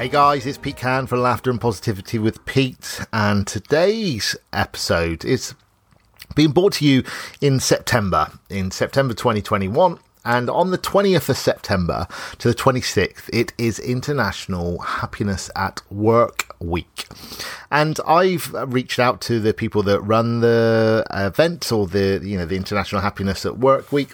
Hey guys, it's Pete Can for Laughter and Positivity with Pete, and today's episode is being brought to you in September, in September 2021. And on the 20th of September to the 26th, it is International Happiness at Work Week. And I've reached out to the people that run the event or the, you know, the International Happiness at Work Week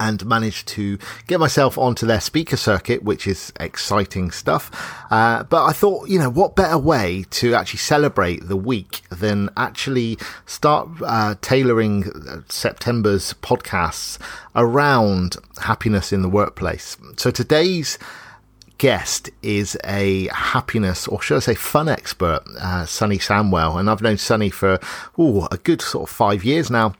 and managed to get myself onto their speaker circuit, which is exciting stuff. Uh, but I thought, you know, what better way to actually celebrate the week than actually start uh, tailoring September's podcasts around happiness in the workplace. So today's guest is a happiness, or should I say, fun expert, uh, Sunny Sandwell. And I've known Sunny for ooh, a good sort of five years now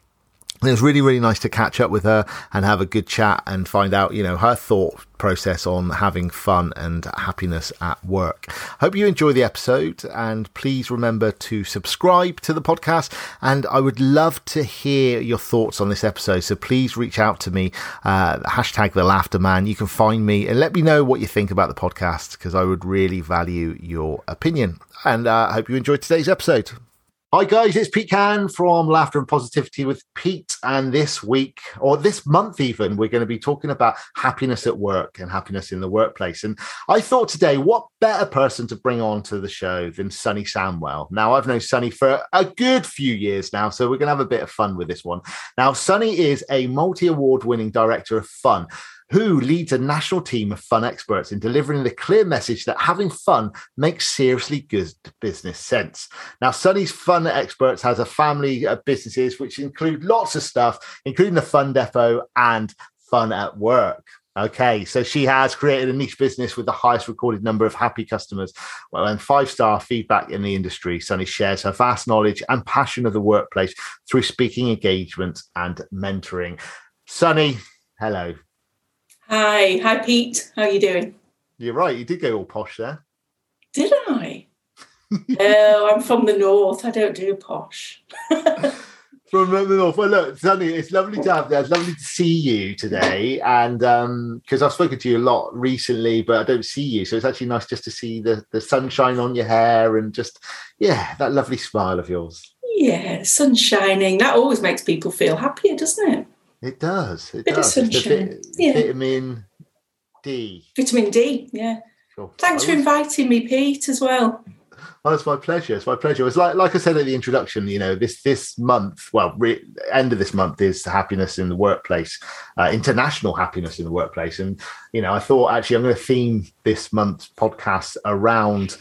it was really, really nice to catch up with her and have a good chat and find out, you know, her thought process on having fun and happiness at work. Hope you enjoy the episode and please remember to subscribe to the podcast. And I would love to hear your thoughts on this episode. So please reach out to me, uh, hashtag the laughter man. You can find me and let me know what you think about the podcast because I would really value your opinion. And uh, I hope you enjoyed today's episode. Hi guys, it's Pete Can from Laughter and Positivity with Pete. And this week, or this month even, we're going to be talking about happiness at work and happiness in the workplace. And I thought today, what better person to bring on to the show than Sunny Sandwell? Now, I've known Sunny for a good few years now, so we're going to have a bit of fun with this one. Now, Sunny is a multi award winning director of fun who leads a national team of fun experts in delivering the clear message that having fun makes seriously good business sense. Now, Sunny's Fun Experts has a family of businesses which include lots of stuff, including the Fun Depot and Fun at Work. Okay, so she has created a niche business with the highest recorded number of happy customers well, and five star feedback in the industry. Sunny shares her vast knowledge and passion of the workplace through speaking engagements and mentoring. Sunny, hello. Hi, hi Pete. How are you doing? You're right. You did go all posh there. Did I? oh, I'm from the north. I don't do posh. from the north. Well, look, Sunny, it's lovely to have you. It's lovely to see you today, and because um, I've spoken to you a lot recently, but I don't see you, so it's actually nice just to see the the sunshine on your hair and just yeah, that lovely smile of yours. Yeah, sun shining. That always makes people feel happier, doesn't it? It does. It Bit does. Of sunshine. yeah. Vitamin D. Vitamin D. Yeah. Sure. Thanks for inviting me, Pete, as well. Oh, it's my pleasure. It's my pleasure. It's like like I said at the introduction. You know, this this month, well, re- end of this month is happiness in the workplace, uh, international happiness in the workplace, and you know, I thought actually I'm going to theme this month's podcast around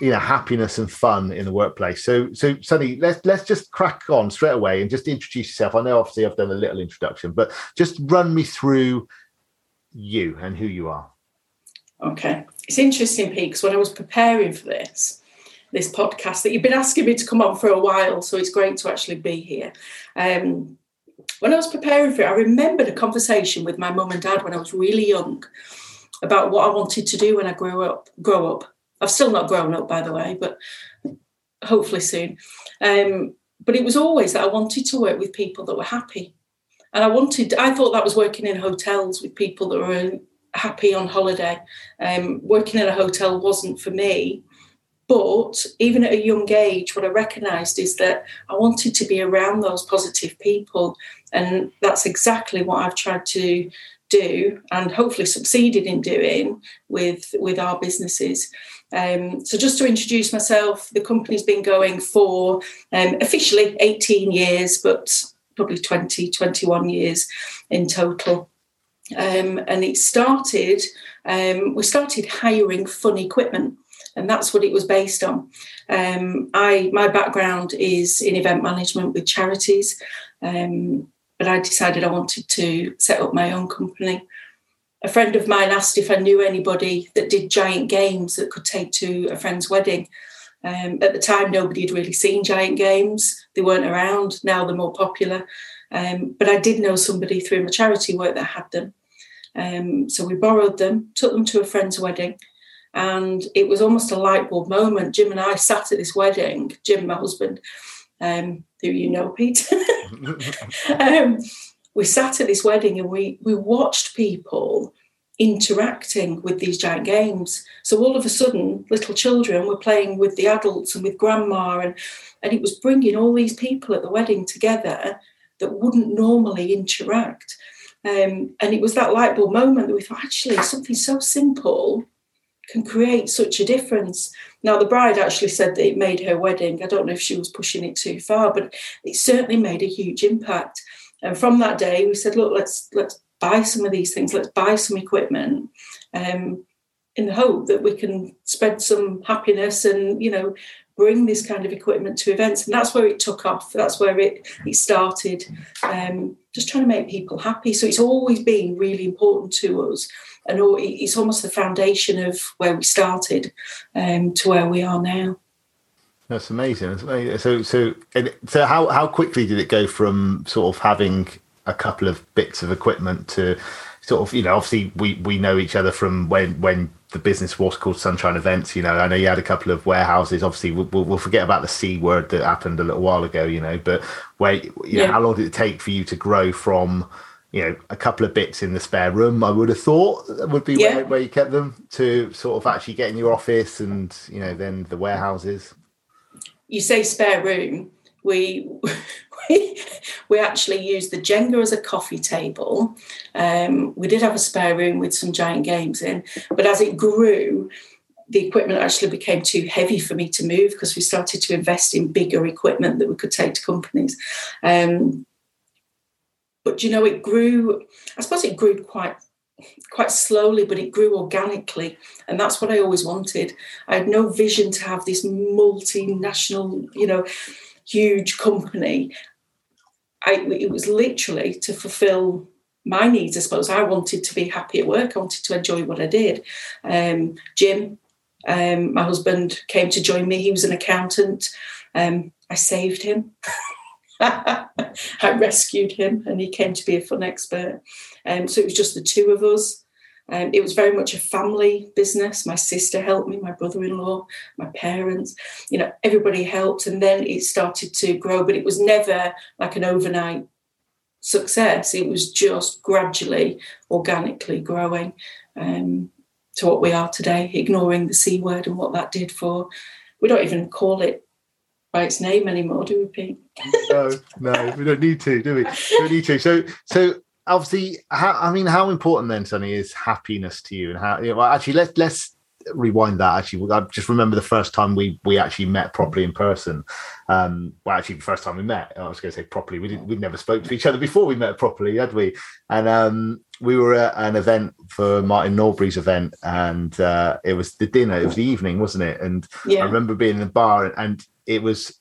you know happiness and fun in the workplace. So so sunny let's let's just crack on straight away and just introduce yourself. I know obviously i've done a little introduction but just run me through you and who you are. Okay. It's interesting pete because when i was preparing for this this podcast that you've been asking me to come on for a while so it's great to actually be here. Um, when i was preparing for it i remembered a conversation with my mum and dad when i was really young about what i wanted to do when i grew up grow up I've still not grown up, by the way, but hopefully soon. Um, but it was always that I wanted to work with people that were happy. And I wanted, I thought that was working in hotels with people that were happy on holiday. Um, working in a hotel wasn't for me. But even at a young age, what I recognised is that I wanted to be around those positive people. And that's exactly what I've tried to do and hopefully succeeded in doing with, with our businesses. Um, so, just to introduce myself, the company's been going for um, officially 18 years, but probably 20, 21 years in total. Um, and it started, um, we started hiring fun equipment, and that's what it was based on. Um, I My background is in event management with charities, um, but I decided I wanted to set up my own company a friend of mine asked if I knew anybody that did giant games that could take to a friend's wedding. Um, at the time, nobody had really seen giant games. They weren't around. Now they're more popular. Um, but I did know somebody through my charity work that had them. Um, so we borrowed them, took them to a friend's wedding, and it was almost a light bulb moment. Jim and I sat at this wedding, Jim, my husband, um, who you know, Pete. um, we sat at this wedding and we we watched people interacting with these giant games. So all of a sudden, little children were playing with the adults and with grandma, and and it was bringing all these people at the wedding together that wouldn't normally interact. Um, and it was that light bulb moment that we thought, actually, something so simple can create such a difference. Now, the bride actually said that it made her wedding. I don't know if she was pushing it too far, but it certainly made a huge impact. And from that day, we said, look, let's let's buy some of these things. Let's buy some equipment, um, in the hope that we can spread some happiness and you know bring this kind of equipment to events. And that's where it took off. That's where it it started. Um, just trying to make people happy. So it's always been really important to us, and it's almost the foundation of where we started um, to where we are now. That's amazing. So, so, so, how how quickly did it go from sort of having a couple of bits of equipment to sort of, you know, obviously we we know each other from when when the business was called Sunshine Events. You know, I know you had a couple of warehouses. Obviously, we'll, we'll forget about the C word that happened a little while ago. You know, but wait, you yeah. know, how long did it take for you to grow from? you know a couple of bits in the spare room i would have thought would be yeah. where, where, you kept them to sort of actually get in your office and you know then the warehouses you say spare room, we we, we actually used the Jenga as a coffee table. Um, we did have a spare room with some giant games in, but as it grew, the equipment actually became too heavy for me to move because we started to invest in bigger equipment that we could take to companies. Um, but you know, it grew. I suppose it grew quite quite slowly, but it grew organically. And that's what I always wanted. I had no vision to have this multinational, you know, huge company. I, it was literally to fulfill my needs, I suppose. I wanted to be happy at work. I wanted to enjoy what I did. Um, Jim, um, my husband, came to join me. He was an accountant. Um, I saved him. I rescued him and he came to be a fun expert. Um, so it was just the two of us. Um, it was very much a family business. My sister helped me, my brother in law, my parents, you know, everybody helped. And then it started to grow, but it was never like an overnight success. It was just gradually, organically growing um, to what we are today, ignoring the C word and what that did for. We don't even call it by its name anymore, do we, Pete? no, no, we don't need to, do we? We don't need to. So, so obviously, how, I mean, how important then, Sunny, is happiness to you? And how? You know, well, actually, let's let's rewind that. Actually, I just remember the first time we we actually met properly in person. Um, well, actually, the first time we met, I was going to say properly. We didn't. We'd never spoke to each other before we met properly, had we? And um, we were at an event for Martin Norbury's event, and uh, it was the dinner. It was the evening, wasn't it? And yeah. I remember being in the bar, and, and it was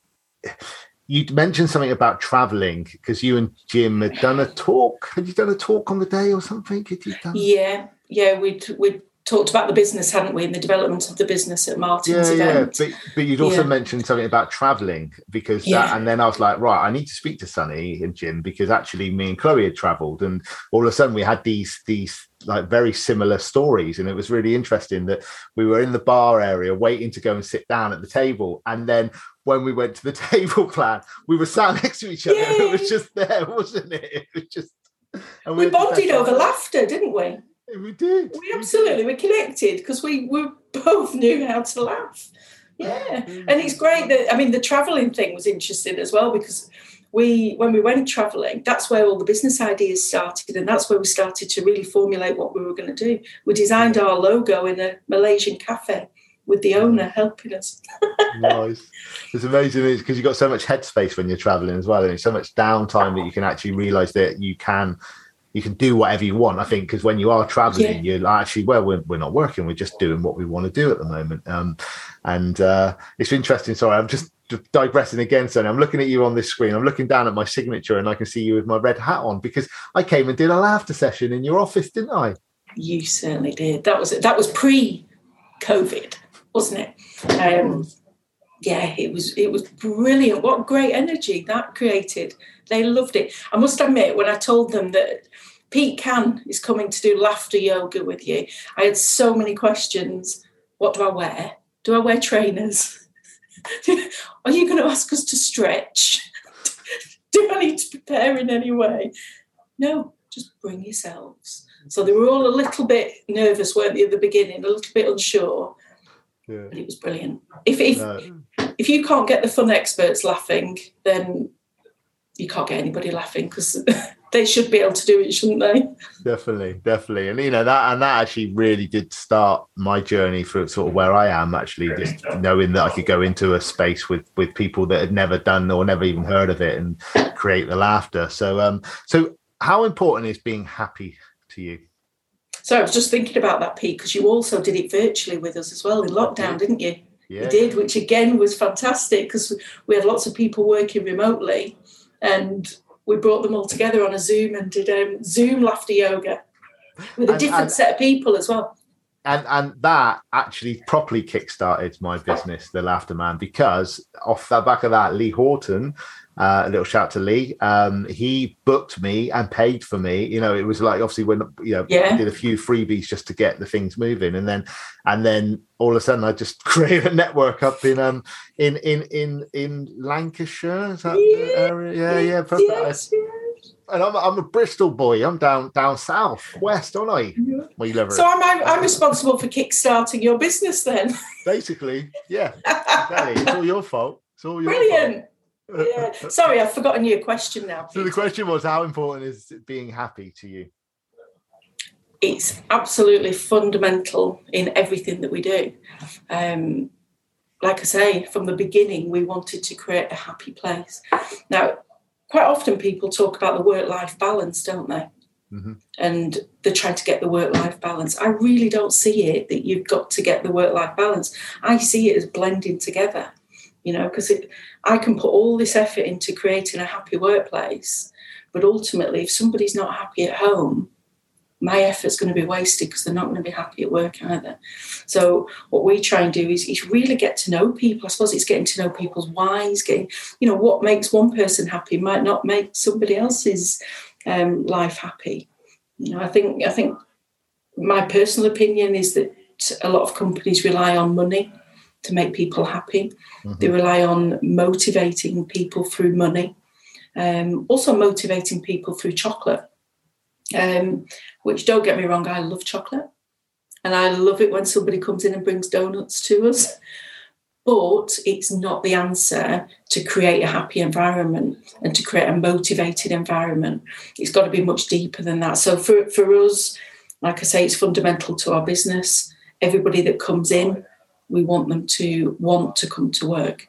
you mentioned something about traveling because you and Jim had done a talk. Had you done a talk on the day or something? Done? Yeah, yeah, we'd we'd talked about the business, hadn't we, and the development of the business at Martin's yeah, event. Yeah, but, but you'd also yeah. mentioned something about traveling because yeah. That, and then I was like, right, I need to speak to Sunny and Jim because actually me and Chloe had travelled, and all of a sudden we had these these like very similar stories, and it was really interesting that we were in the bar area waiting to go and sit down at the table, and then when we went to the table plan, we were sat next to each other. Yay. It was just there, wasn't it? It was just. And we, we bonded over laughter, didn't we? We did. We absolutely we, connected because we, we both knew how to laugh. Yeah, mm-hmm. and it's great that I mean the traveling thing was interesting as well because we when we went traveling that's where all the business ideas started and that's where we started to really formulate what we were going to do we designed our logo in a malaysian cafe with the owner helping us. nice. It's amazing because you've got so much headspace when you're traveling as well, and so much downtime that you can actually realize that you can you can do whatever you want. I think because when you are traveling, yeah. you're actually well, we're, we're not working, we're just doing what we want to do at the moment. Um, and uh, it's interesting. Sorry, I'm just digressing again, Sunny. I'm looking at you on this screen. I'm looking down at my signature, and I can see you with my red hat on because I came and did a laughter session in your office, didn't I? You certainly did. That was that was pre-COVID, wasn't it? Um, yeah, it was it was brilliant. What great energy that created. They loved it. I must admit, when I told them that Pete Can is coming to do laughter yoga with you, I had so many questions. What do I wear? Do I wear trainers? Are you going to ask us to stretch? do I need to prepare in any way? No, just bring yourselves. So they were all a little bit nervous, weren't they, at the beginning, a little bit unsure. Yeah. But it was brilliant. If if no. If you can't get the fun experts laughing, then you can't get anybody laughing because they should be able to do it, shouldn't they? Definitely, definitely. And you know that and that actually really did start my journey for sort of where I am actually, just knowing that I could go into a space with with people that had never done or never even heard of it and create the laughter. So um so how important is being happy to you? So I was just thinking about that, Pete, because you also did it virtually with us as well in lockdown, didn't you? Yeah. Did, which again was fantastic because we had lots of people working remotely and we brought them all together on a Zoom and did um, Zoom laughter yoga with a and, different and, set of people as well. And and that actually properly kickstarted my business, the Laughter Man, because off the back of that, Lee Horton uh, a little shout to Lee. Um, he booked me and paid for me. You know, it was like obviously when you know yeah. I did a few freebies just to get the things moving, and then and then all of a sudden I just created a network up in um in in in in Lancashire. Is that yeah. the area? Yeah, yeah. Yes, yes. And I'm, I'm a Bristol boy. I'm down down south west, aren't I? Yeah. Where you live? So I'm, I'm, I'm responsible for kickstarting your business then. Basically, yeah. it's all your fault. It's all your Brilliant. Fault yeah. Sorry, I've forgotten your question now. So the question was, how important is being happy to you? It's absolutely fundamental in everything that we do. Um, like I say, from the beginning, we wanted to create a happy place. Now, quite often people talk about the work-life balance, don't they? Mm-hmm. And they're trying to get the work-life balance. I really don't see it that you've got to get the work-life balance. I see it as blending together you know, because I can put all this effort into creating a happy workplace, but ultimately, if somebody's not happy at home, my effort's going to be wasted because they're not going to be happy at work either. So what we try and do is, is really get to know people. I suppose it's getting to know people's whys, getting, you know, what makes one person happy might not make somebody else's um, life happy. You know, I think I think my personal opinion is that a lot of companies rely on money to make people happy. Mm-hmm. They rely on motivating people through money, um, also motivating people through chocolate. Um, which don't get me wrong, I love chocolate, and I love it when somebody comes in and brings donuts to us. But it's not the answer to create a happy environment and to create a motivated environment. It's got to be much deeper than that. So for, for us, like I say, it's fundamental to our business. Everybody that comes in we want them to want to come to work.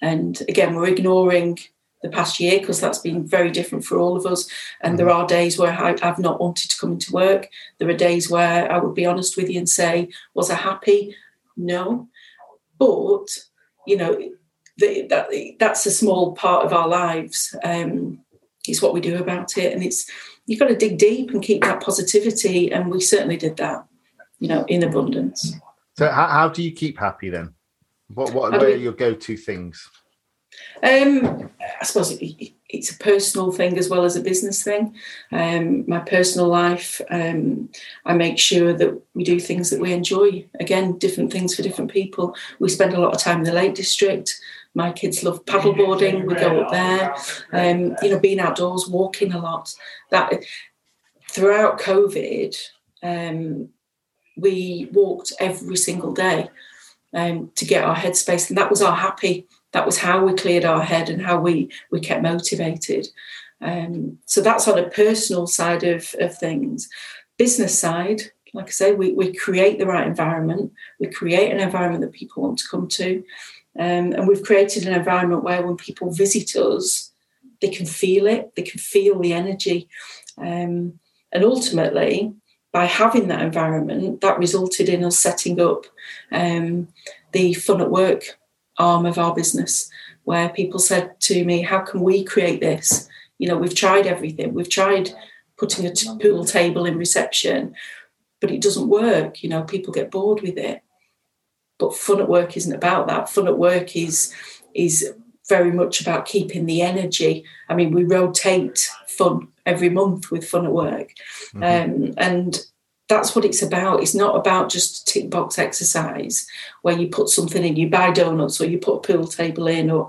And again, we're ignoring the past year because that's been very different for all of us. And mm-hmm. there are days where I, have not wanted to come into work. There are days where I would be honest with you and say, Was I happy? No. But, you know, the, that, that's a small part of our lives. Um, it's what we do about it. And it's, you've got to dig deep and keep that positivity. And we certainly did that, you know, in abundance. So how, how do you keep happy then? What what are your go to things? Um, I suppose it, it's a personal thing as well as a business thing. Um, my personal life, um, I make sure that we do things that we enjoy. Again, different things for different people. We spend a lot of time in the Lake District. My kids love paddleboarding. We go up there. Um, you know, being outdoors, walking a lot. That throughout COVID, um, we walked every single day um, to get our headspace, and that was our happy. That was how we cleared our head and how we we kept motivated. Um, so that's on a personal side of, of things. Business side, like I say, we, we create the right environment. We create an environment that people want to come to. Um, and we've created an environment where when people visit us, they can feel it, they can feel the energy. Um, and ultimately, by having that environment, that resulted in us setting up um, the fun at work arm of our business, where people said to me, How can we create this? You know, we've tried everything. We've tried putting a t- pool table in reception. but it doesn't work. You know, people get bored with it. But fun at work isn't about that. Fun at work is is very much about keeping the energy. I mean, we rotate fun every month with fun at work, mm-hmm. um, and that's what it's about. It's not about just tick box exercise where you put something in, you buy donuts or you put a pool table in, or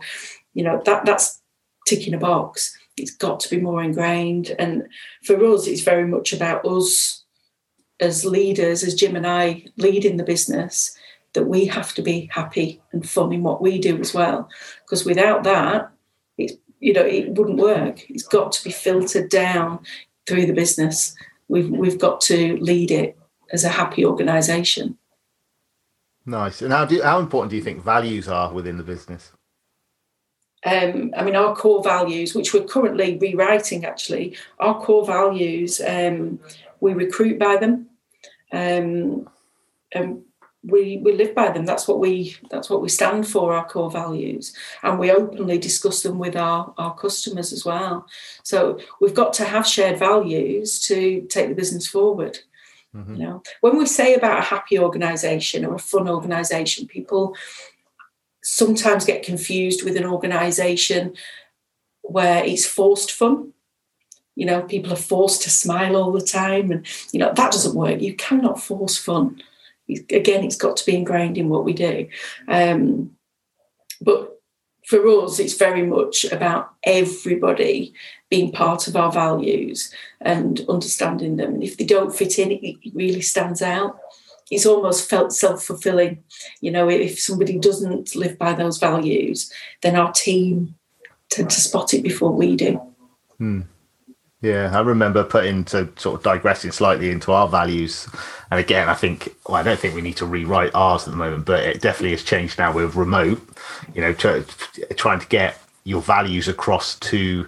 you know that that's ticking a box. It's got to be more ingrained, and for us, it's very much about us as leaders, as Jim and I leading the business, that we have to be happy and fun in what we do as well. Because without that, you know it wouldn't work. It's got to be filtered down through the business. We've we've got to lead it as a happy organisation. Nice. And how do how important do you think values are within the business? Um, I mean, our core values, which we're currently rewriting, actually, our core values, um, we recruit by them. Um, and we we live by them. That's what we that's what we stand for our core values. And we openly discuss them with our our customers as well. So we've got to have shared values to take the business forward. Mm-hmm. you know when we say about a happy organization or a fun organization people sometimes get confused with an organization where it's forced fun. You know people are forced to smile all the time and you know that doesn't work. You cannot force fun again, it's got to be ingrained in what we do. Um, but for us, it's very much about everybody being part of our values and understanding them. And if they don't fit in, it really stands out. It's almost felt self fulfilling. You know, if somebody doesn't live by those values, then our team tend to spot it before we do. Hmm. Yeah, I remember putting to sort of digressing slightly into our values. And again, I think well, I don't think we need to rewrite ours at the moment, but it definitely has changed now with remote. You know, try, trying to get your values across to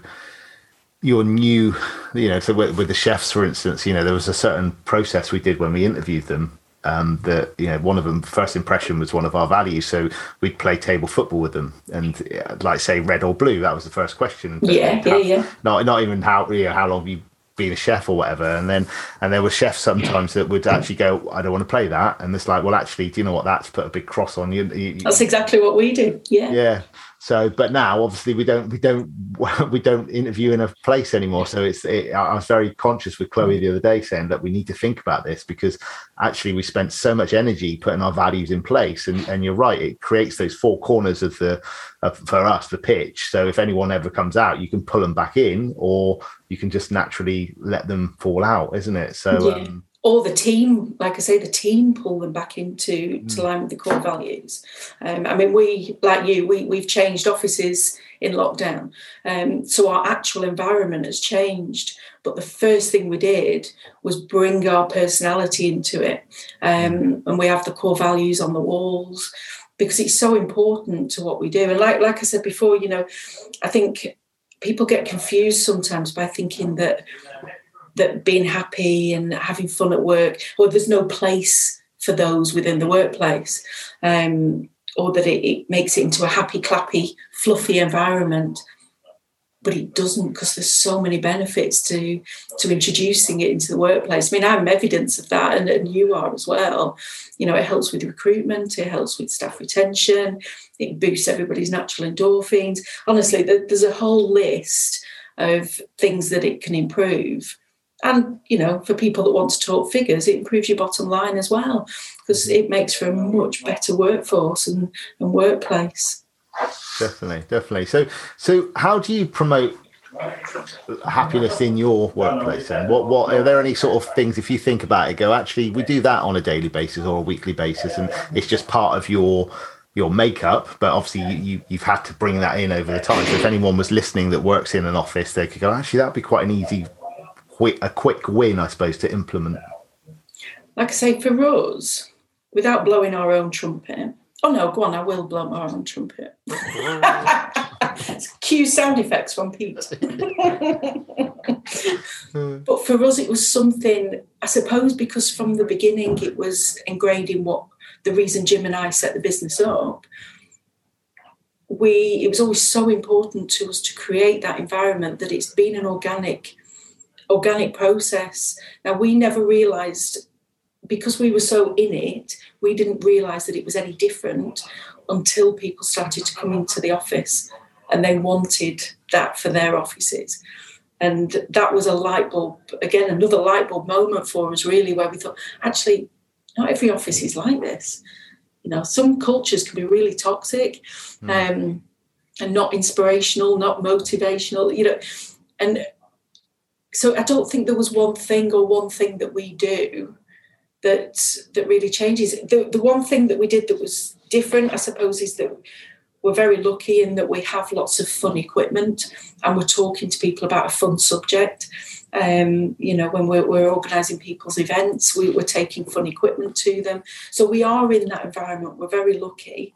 your new, you know, so with, with the chefs, for instance, you know, there was a certain process we did when we interviewed them um, that you know one of them first impression was one of our values. So we'd play table football with them. And uh, like say red or blue that was the first question. Yeah yeah yeah. not not even how you know, how long you been a chef or whatever. And then and there were chefs sometimes that would actually go i don't want to play that. And it's like well actually do you know what? That's put a big cross on you, you that's exactly what we do. Yeah. Yeah so, but now obviously we don't we don't we don't interview in a place anymore. So it's it, I was very conscious with Chloe the other day saying that we need to think about this because actually we spent so much energy putting our values in place, and and you're right, it creates those four corners of the of, for us the pitch. So if anyone ever comes out, you can pull them back in, or you can just naturally let them fall out, isn't it? So. Yeah. Um, or the team, like I say, the team pull them back into mm. to line with the core values. Um, I mean, we, like you, we, we've changed offices in lockdown. Um, so our actual environment has changed. But the first thing we did was bring our personality into it. Um, mm. and we have the core values on the walls because it's so important to what we do. And like, like I said before, you know, I think people get confused sometimes by thinking that that being happy and having fun at work, or there's no place for those within the workplace, um, or that it, it makes it into a happy, clappy, fluffy environment. But it doesn't because there's so many benefits to to introducing it into the workplace. I mean, I'm evidence of that, and, and you are as well. You know, it helps with recruitment, it helps with staff retention, it boosts everybody's natural endorphins. Honestly, there's a whole list of things that it can improve and you know for people that want to talk figures it improves your bottom line as well because it makes for a much better workforce and, and workplace. Definitely definitely. So so how do you promote happiness in your workplace and what what are there any sort of things if you think about it go actually we do that on a daily basis or a weekly basis and it's just part of your your makeup, but obviously you, you have had to bring that in over the time. So if anyone was listening that works in an office, they could go, actually, that'd be quite an easy quick a quick win, I suppose, to implement? Like I say, for us, without blowing our own trumpet. Oh no, go on, I will blow my own trumpet. Cue sound effects from Pete. but for us, it was something, I suppose, because from the beginning it was ingrained in what the reason Jim and I set the business up. We it was always so important to us to create that environment that it's been an organic organic process. Now, we never realised because we were so in it, we didn't realise that it was any different until people started to come into the office and they wanted that for their offices. And that was a light bulb, again, another light bulb moment for us, really, where we thought, actually, not every office is like this. You know, some cultures can be really toxic mm. um, and not inspirational, not motivational, you know. And so I don't think there was one thing or one thing that we do that that really changes. The, the one thing that we did that was different, I suppose, is that we're very lucky in that we have lots of fun equipment and we're talking to people about a fun subject. Um, you know, when we're, we're organising people's events, we, we're taking fun equipment to them. So we are in that environment. We're very lucky.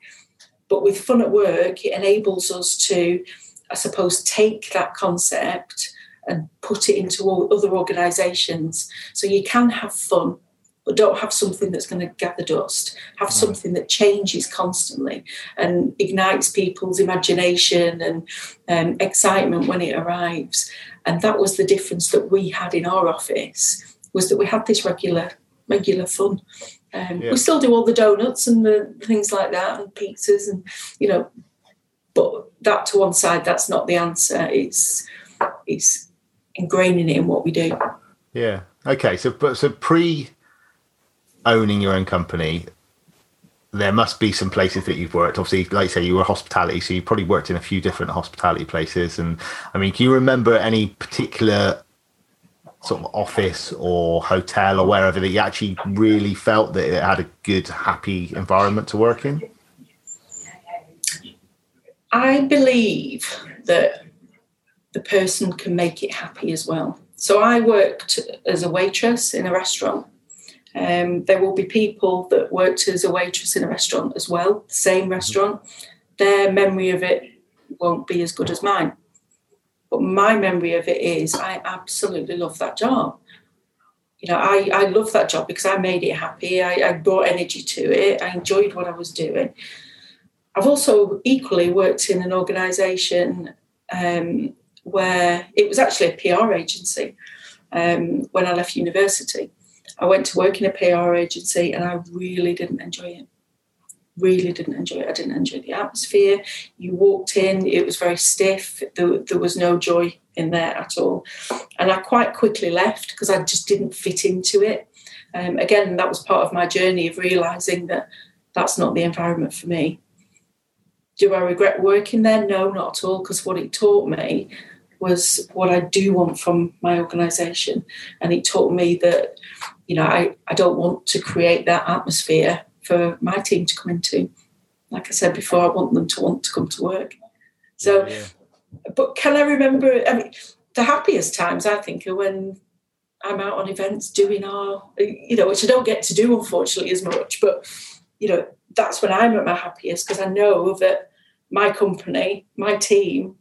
But with fun at work, it enables us to, I suppose, take that concept and put it into other organisations. So you can have fun but don't have something that's going to gather dust. Have something that changes constantly and ignites people's imagination and um, excitement when it arrives. And that was the difference that we had in our office was that we had this regular regular fun. Um, yeah. We still do all the donuts and the things like that and pizzas and you know, but that to one side, that's not the answer. It's it's ingraining it in what we do. Yeah. Okay. So, but so pre owning your own company, there must be some places that you've worked. Obviously, like you say, you were hospitality, so you probably worked in a few different hospitality places. And I mean, can you remember any particular sort of office or hotel or wherever that you actually really felt that it had a good, happy environment to work in? I believe that the person can make it happy as well. So I worked as a waitress in a restaurant um, there will be people that worked as a waitress in a restaurant as well, the same restaurant. Their memory of it won't be as good as mine. But my memory of it is I absolutely love that job. You know, I, I love that job because I made it happy. I, I brought energy to it. I enjoyed what I was doing. I've also equally worked in an organisation um, where it was actually a PR agency um, when I left university. I went to work in a PR agency and I really didn't enjoy it. Really didn't enjoy it. I didn't enjoy the atmosphere. You walked in, it was very stiff. There, there was no joy in there at all. And I quite quickly left because I just didn't fit into it. Um, again, that was part of my journey of realizing that that's not the environment for me. Do I regret working there? No, not at all, because what it taught me was what I do want from my organisation. And it taught me that you know, I, I don't want to create that atmosphere for my team to come into. Like I said before, I want them to want to come to work. So, yeah. but can I remember? I mean, the happiest times I think are when I'm out on events doing our, you know, which I don't get to do unfortunately as much, but you know, that's when I'm at my happiest because I know that my company, my team,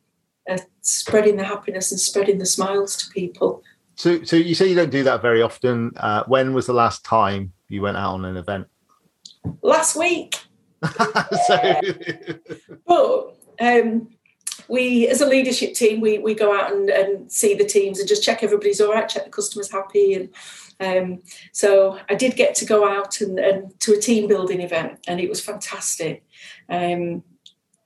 spreading the happiness and spreading the smiles to people. So, so you say you don't do that very often. Uh, when was the last time you went out on an event? Last week. so... but um, we, as a leadership team, we we go out and, and see the teams and just check everybody's all right, check the customers happy, and um, so I did get to go out and, and, to a team building event, and it was fantastic. Um,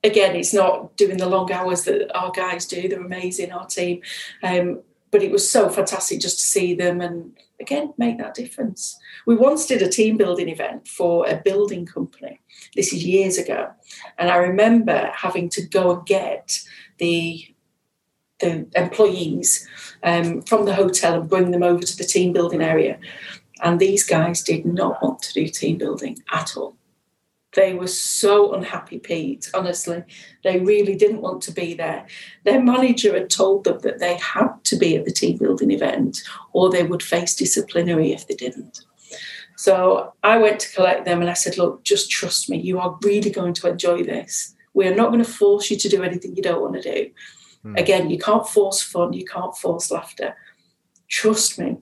again, it's not doing the long hours that our guys do; they're amazing, our team. Um, but it was so fantastic just to see them and again make that difference. We once did a team building event for a building company. This is years ago, and I remember having to go and get the the employees um, from the hotel and bring them over to the team building area. And these guys did not want to do team building at all. They were so unhappy, Pete, honestly. They really didn't want to be there. Their manager had told them that they had to be at the team building event or they would face disciplinary if they didn't. So I went to collect them and I said, Look, just trust me. You are really going to enjoy this. We are not going to force you to do anything you don't want to do. Mm. Again, you can't force fun, you can't force laughter. Trust me.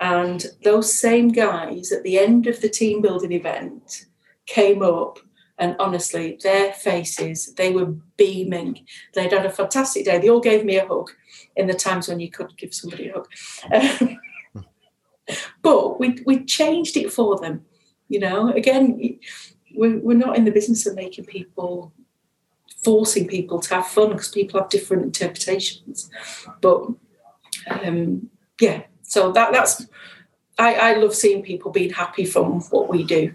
And those same guys at the end of the team building event, came up and honestly, their faces, they were beaming. They'd had a fantastic day. They all gave me a hug in the times when you could give somebody a hug. but we we changed it for them. You know, again, we're, we're not in the business of making people forcing people to have fun because people have different interpretations. But um, yeah, so that that's I, I love seeing people being happy from what we do.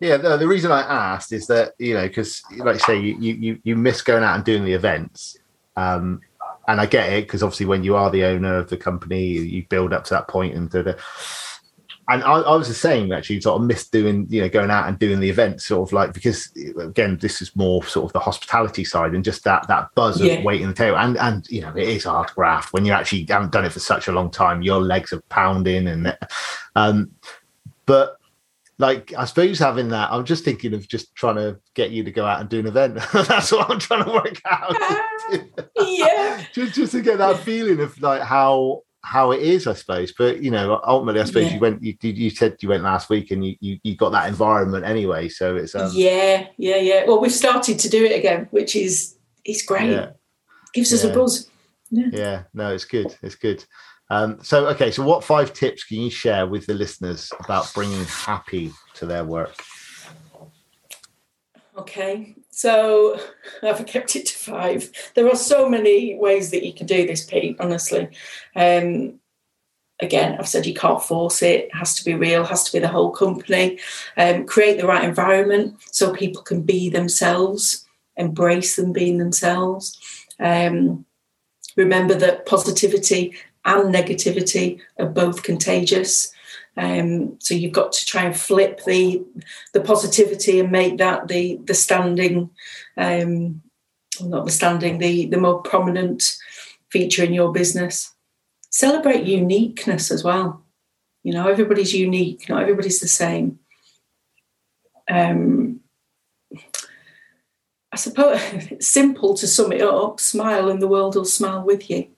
Yeah, the, the reason I asked is that you know because like you say you you you miss going out and doing the events, um, and I get it because obviously when you are the owner of the company, you build up to that point and da, da. and I, I was the same actually. Sort of missed doing you know going out and doing the events, sort of like because again this is more sort of the hospitality side and just that that buzz Yeah. of waiting the table and and you know it is hard graft when you actually haven't done it for such a long time. Your legs are pounding and um, but like I suppose having that, I'm just thinking of just trying to get you to go out and do an event. That's what I'm trying to work out. yeah, just just to get that feeling of like how how it is, I suppose. But you know, ultimately, I suppose Yeah. you went. You, you you said you went last week, and you, you you got that environment anyway. So it's um, yeah, yeah, yeah. Well, we've started to do it again, which is is great. yeah, Gives us a buzz. Yeah. yeah. No, it's good. It's good. Um, so okay, so what five tips can you share with the listeners about bringing happy to their work? Okay, so I've kept it to five. There are so many ways that you can do this, Pete, honestly. Um, again, I've said you can't force it, it has to be real, has to be the whole company. Um, create the right environment so people can be themselves, embrace them being themselves. Um, remember that positivity and negativity are both contagious. Um, so you've got to try and flip the the positivity and make that the the standing, um, not the standing, the the more prominent feature in your business. Celebrate uniqueness as well. You know, everybody's unique. Not everybody's the same. Um, I suppose simple to sum it up. Smile, and the world will smile with you.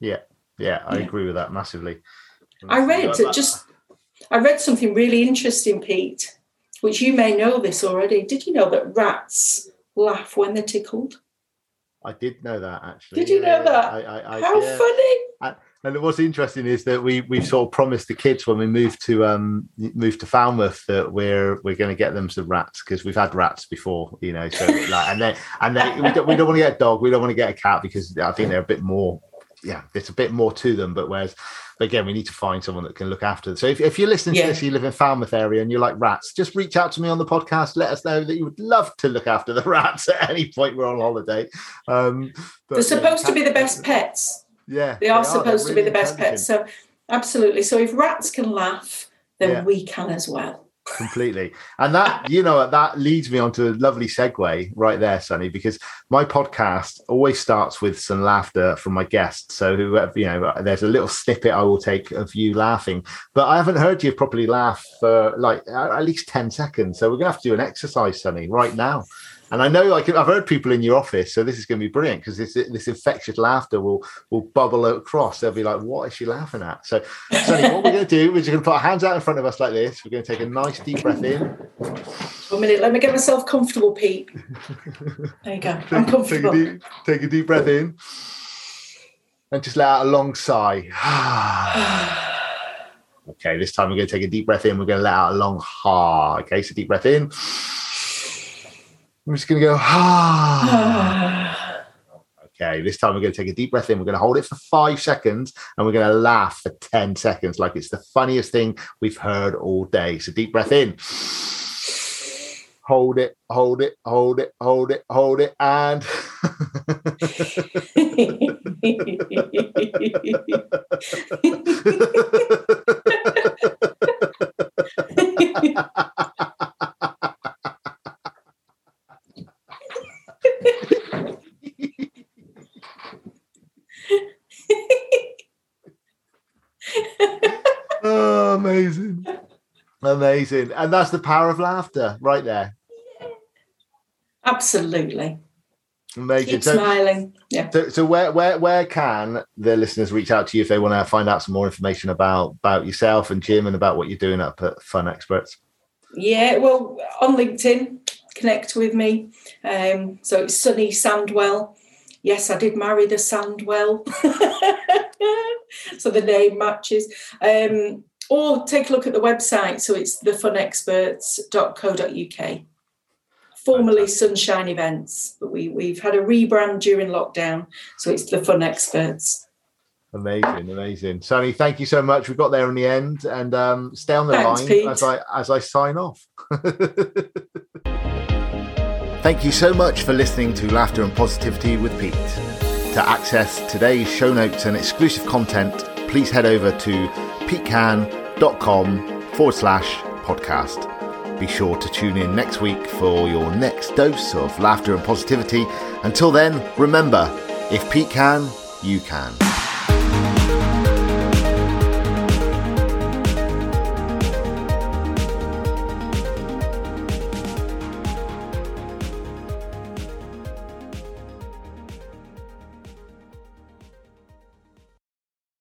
Yeah, yeah, I Yeah. agree with that massively. I read Massively. it just I read something really interesting, Pete, which you may know this already. Did you know that rats laugh when they're tickled? I did know that actually. Did you know that? I, I, I, How yeah. funny! And what's interesting is that we we sort of promised the kids when we moved to um moved to Falmouth that we're we're going to get them some rats because we've had rats before, you know. So like, and then and then we don't, we don't want to get a dog, we don't want to get a cat because I think they're a bit more, yeah, there's a bit more to them. But whereas but again, we need to find someone that can look after them. So if, if you're listening Yeah. to this, you live in Falmouth area and you're like rats, just reach out to me on the podcast. Let us know that you would love to look after the rats at any point we're on holiday. Um, but, They're yeah, supposed to be the best pets. Yeah, They are They're supposed to be the best pets. So absolutely. So if rats can laugh, then Yeah. we can as well. Completely. And that you know that leads me on to a lovely segue right there sunny because my podcast always starts with some laughter from my guests. So whoever uh, you know there's a little snippet i will take of you laughing. But i haven't heard you properly laugh for like at least 10 seconds. So we're gonna have to do an exercise sunny right now and I know, like, I've heard people in your office, so this is going to be brilliant because this this infectious laughter will will bubble across. They'll be like, "What is she laughing at?" So, Sunny, what we're going to do is we're going to put our hands out in front of us like this. We're going to take a nice deep breath in. One minute, let me get myself comfortable, Pete. There you go. I'm Take, take, a comfortable. deep, take a deep breath in, and just let out a long sigh. okay, this time we're going to take a deep breath in. We're going to let out a long ha. Okay, so deep breath in. I'm just going to go ha. Ah. Okay, this time we're going to take a deep breath in. We're going to hold it for five seconds and we're going to laugh for 10 seconds like it's the funniest thing we've heard all day. So, deep breath in. Hold it, hold it, hold it, hold it, hold it, and oh, amazing. Amazing. And that's the power of laughter right there. Absolutely. Amazing. Keep So, smiling. Yeah. so, so where, where, where can the listeners reach out to you if they want to find out some more information about, about yourself and Jim and about what you're doing up at Fun Experts? Yeah, well, on LinkedIn, connect with me. Um, so it's Sunny Sandwell. yes, I did marry the Sandwell. so the name matches. Um, or take a look at the website. So it's thefunexperts.co.uk. Formerly Sunshine Events, but we, we've had a rebrand during lockdown. So it's the Fun Experts. Amazing, amazing. Sunny, thank you so much. We got there in the end and um, stay on the Thanks, line Pete. as I as I sign off. thank you so much for listening to Laughter and Positivity with Pete. To access today's show notes and exclusive content, please head over to petecan.com forward slash podcast. Be sure to tune in next week for your next dose of laughter and positivity. Until then, remember, if Pete can, you can.